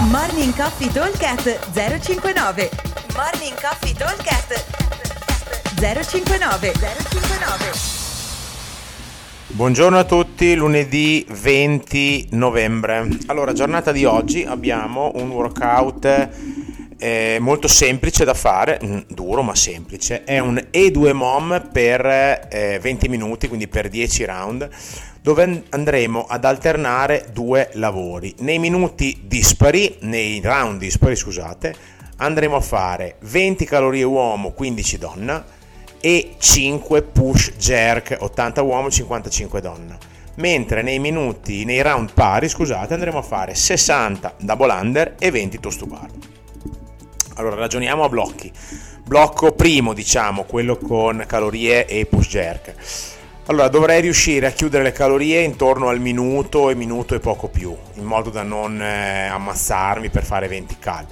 Morning Coffee Talkcast 059 Morning Coffee Talkcast 059 059 Buongiorno a tutti, lunedì 20 novembre. Allora, giornata di oggi abbiamo un workout eh, molto semplice da fare, mm, duro ma semplice. È un E2 MOM per eh, 20 minuti, quindi per 10 round dove andremo ad alternare due lavori. Nei minuti dispari, nei round dispari, scusate, andremo a fare 20 calorie uomo, 15 donna e 5 push jerk, 80 uomo, 55 donna. Mentre nei minuti, nei round pari, scusate, andremo a fare 60 double under e 20 toast to bar. Allora ragioniamo a blocchi. Blocco primo, diciamo, quello con calorie e push jerk allora, dovrei riuscire a chiudere le calorie intorno al minuto e minuto e poco più, in modo da non eh, ammassarmi per fare 20 cal.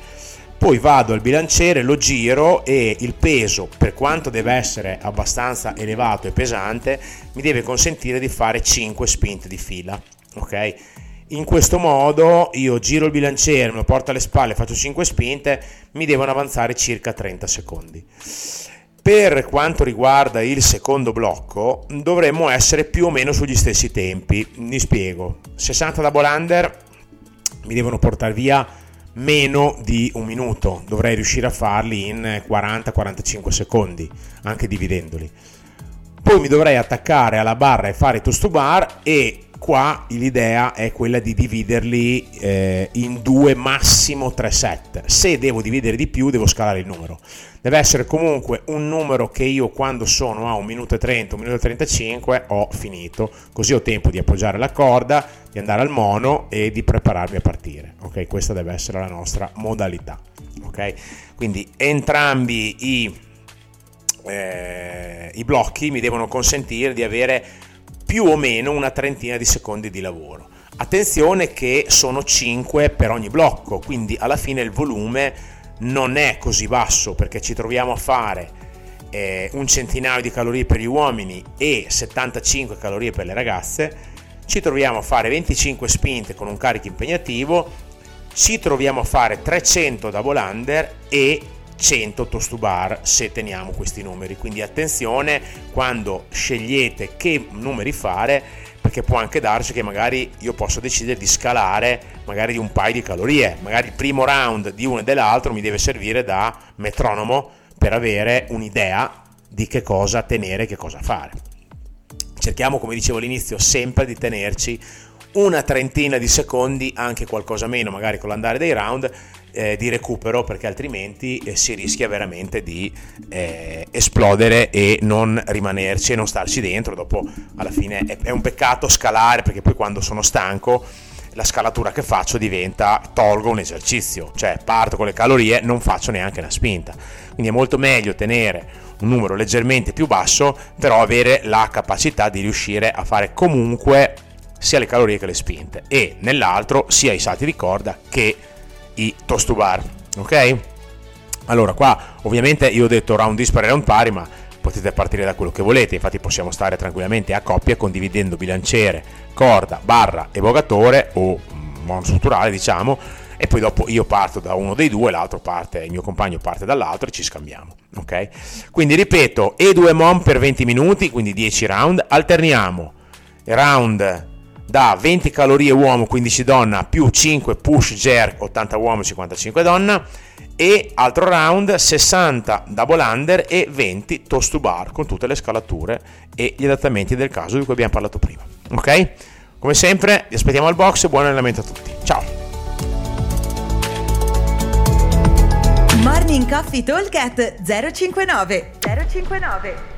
Poi vado al bilanciere, lo giro e il peso, per quanto deve essere abbastanza elevato e pesante, mi deve consentire di fare 5 spinte di fila. Ok? In questo modo io giro il bilanciere, me lo porto alle spalle, faccio 5 spinte, mi devono avanzare circa 30 secondi. Per quanto riguarda il secondo blocco, dovremmo essere più o meno sugli stessi tempi. Mi spiego: 60 da Bolander mi devono portare via meno di un minuto, dovrei riuscire a farli in 40-45 secondi, anche dividendoli. Poi mi dovrei attaccare alla barra e fare toast to bar e qua l'idea è quella di dividerli eh, in due, massimo tre set. Se devo dividere di più, devo scalare il numero. Deve essere comunque un numero che io quando sono a 1 minuto e 30, 1 minuto e 35 ho finito, così ho tempo di appoggiare la corda, di andare al mono e di prepararmi a partire. Ok, questa deve essere la nostra modalità. Ok, quindi entrambi i, eh, i blocchi mi devono consentire di avere più o meno una trentina di secondi di lavoro. Attenzione che sono 5 per ogni blocco, quindi alla fine il volume non è così basso perché ci troviamo a fare eh, un centinaio di calorie per gli uomini e 75 calorie per le ragazze, ci troviamo a fare 25 spinte con un carico impegnativo, ci troviamo a fare 300 double under e 100 toast to bar se teniamo questi numeri. Quindi attenzione quando scegliete che numeri fare perché può anche darsi che magari io posso decidere di scalare magari di un paio di calorie, magari il primo round di uno e dell'altro mi deve servire da metronomo per avere un'idea di che cosa tenere, che cosa fare. Cerchiamo, come dicevo all'inizio, sempre di tenerci una trentina di secondi, anche qualcosa meno, magari con l'andare dei round, eh, di recupero perché altrimenti eh, si rischia veramente di eh, esplodere e non rimanerci e non starci dentro. Dopo alla fine è, è un peccato scalare perché poi quando sono stanco la scalatura che faccio diventa tolgo un esercizio, cioè parto con le calorie, non faccio neanche una spinta. Quindi è molto meglio tenere un numero leggermente più basso, però avere la capacità di riuscire a fare comunque sia le calorie che le spinte e nell'altro sia i salti di corda che i toast to bar, ok? Allora qua ovviamente io ho detto round dispari e round pari, ma potete partire da quello che volete, infatti possiamo stare tranquillamente a coppia condividendo bilanciere, corda, barra e vogatore o monostrutturale diciamo e poi dopo io parto da uno dei due, l'altro parte, il mio compagno parte dall'altro e ci scambiamo, ok? Quindi ripeto, e 2 mom per 20 minuti, quindi 10 round, alterniamo round da 20 calorie uomo 15 donna più 5 push jerk 80 uomo 55 donna. E altro round 60 double under e 20 toast to bar con tutte le scalature e gli adattamenti del caso di cui abbiamo parlato prima ok? Come sempre vi aspettiamo al box e buon allenamento a tutti. Ciao! Morning Coffee Talk 059 059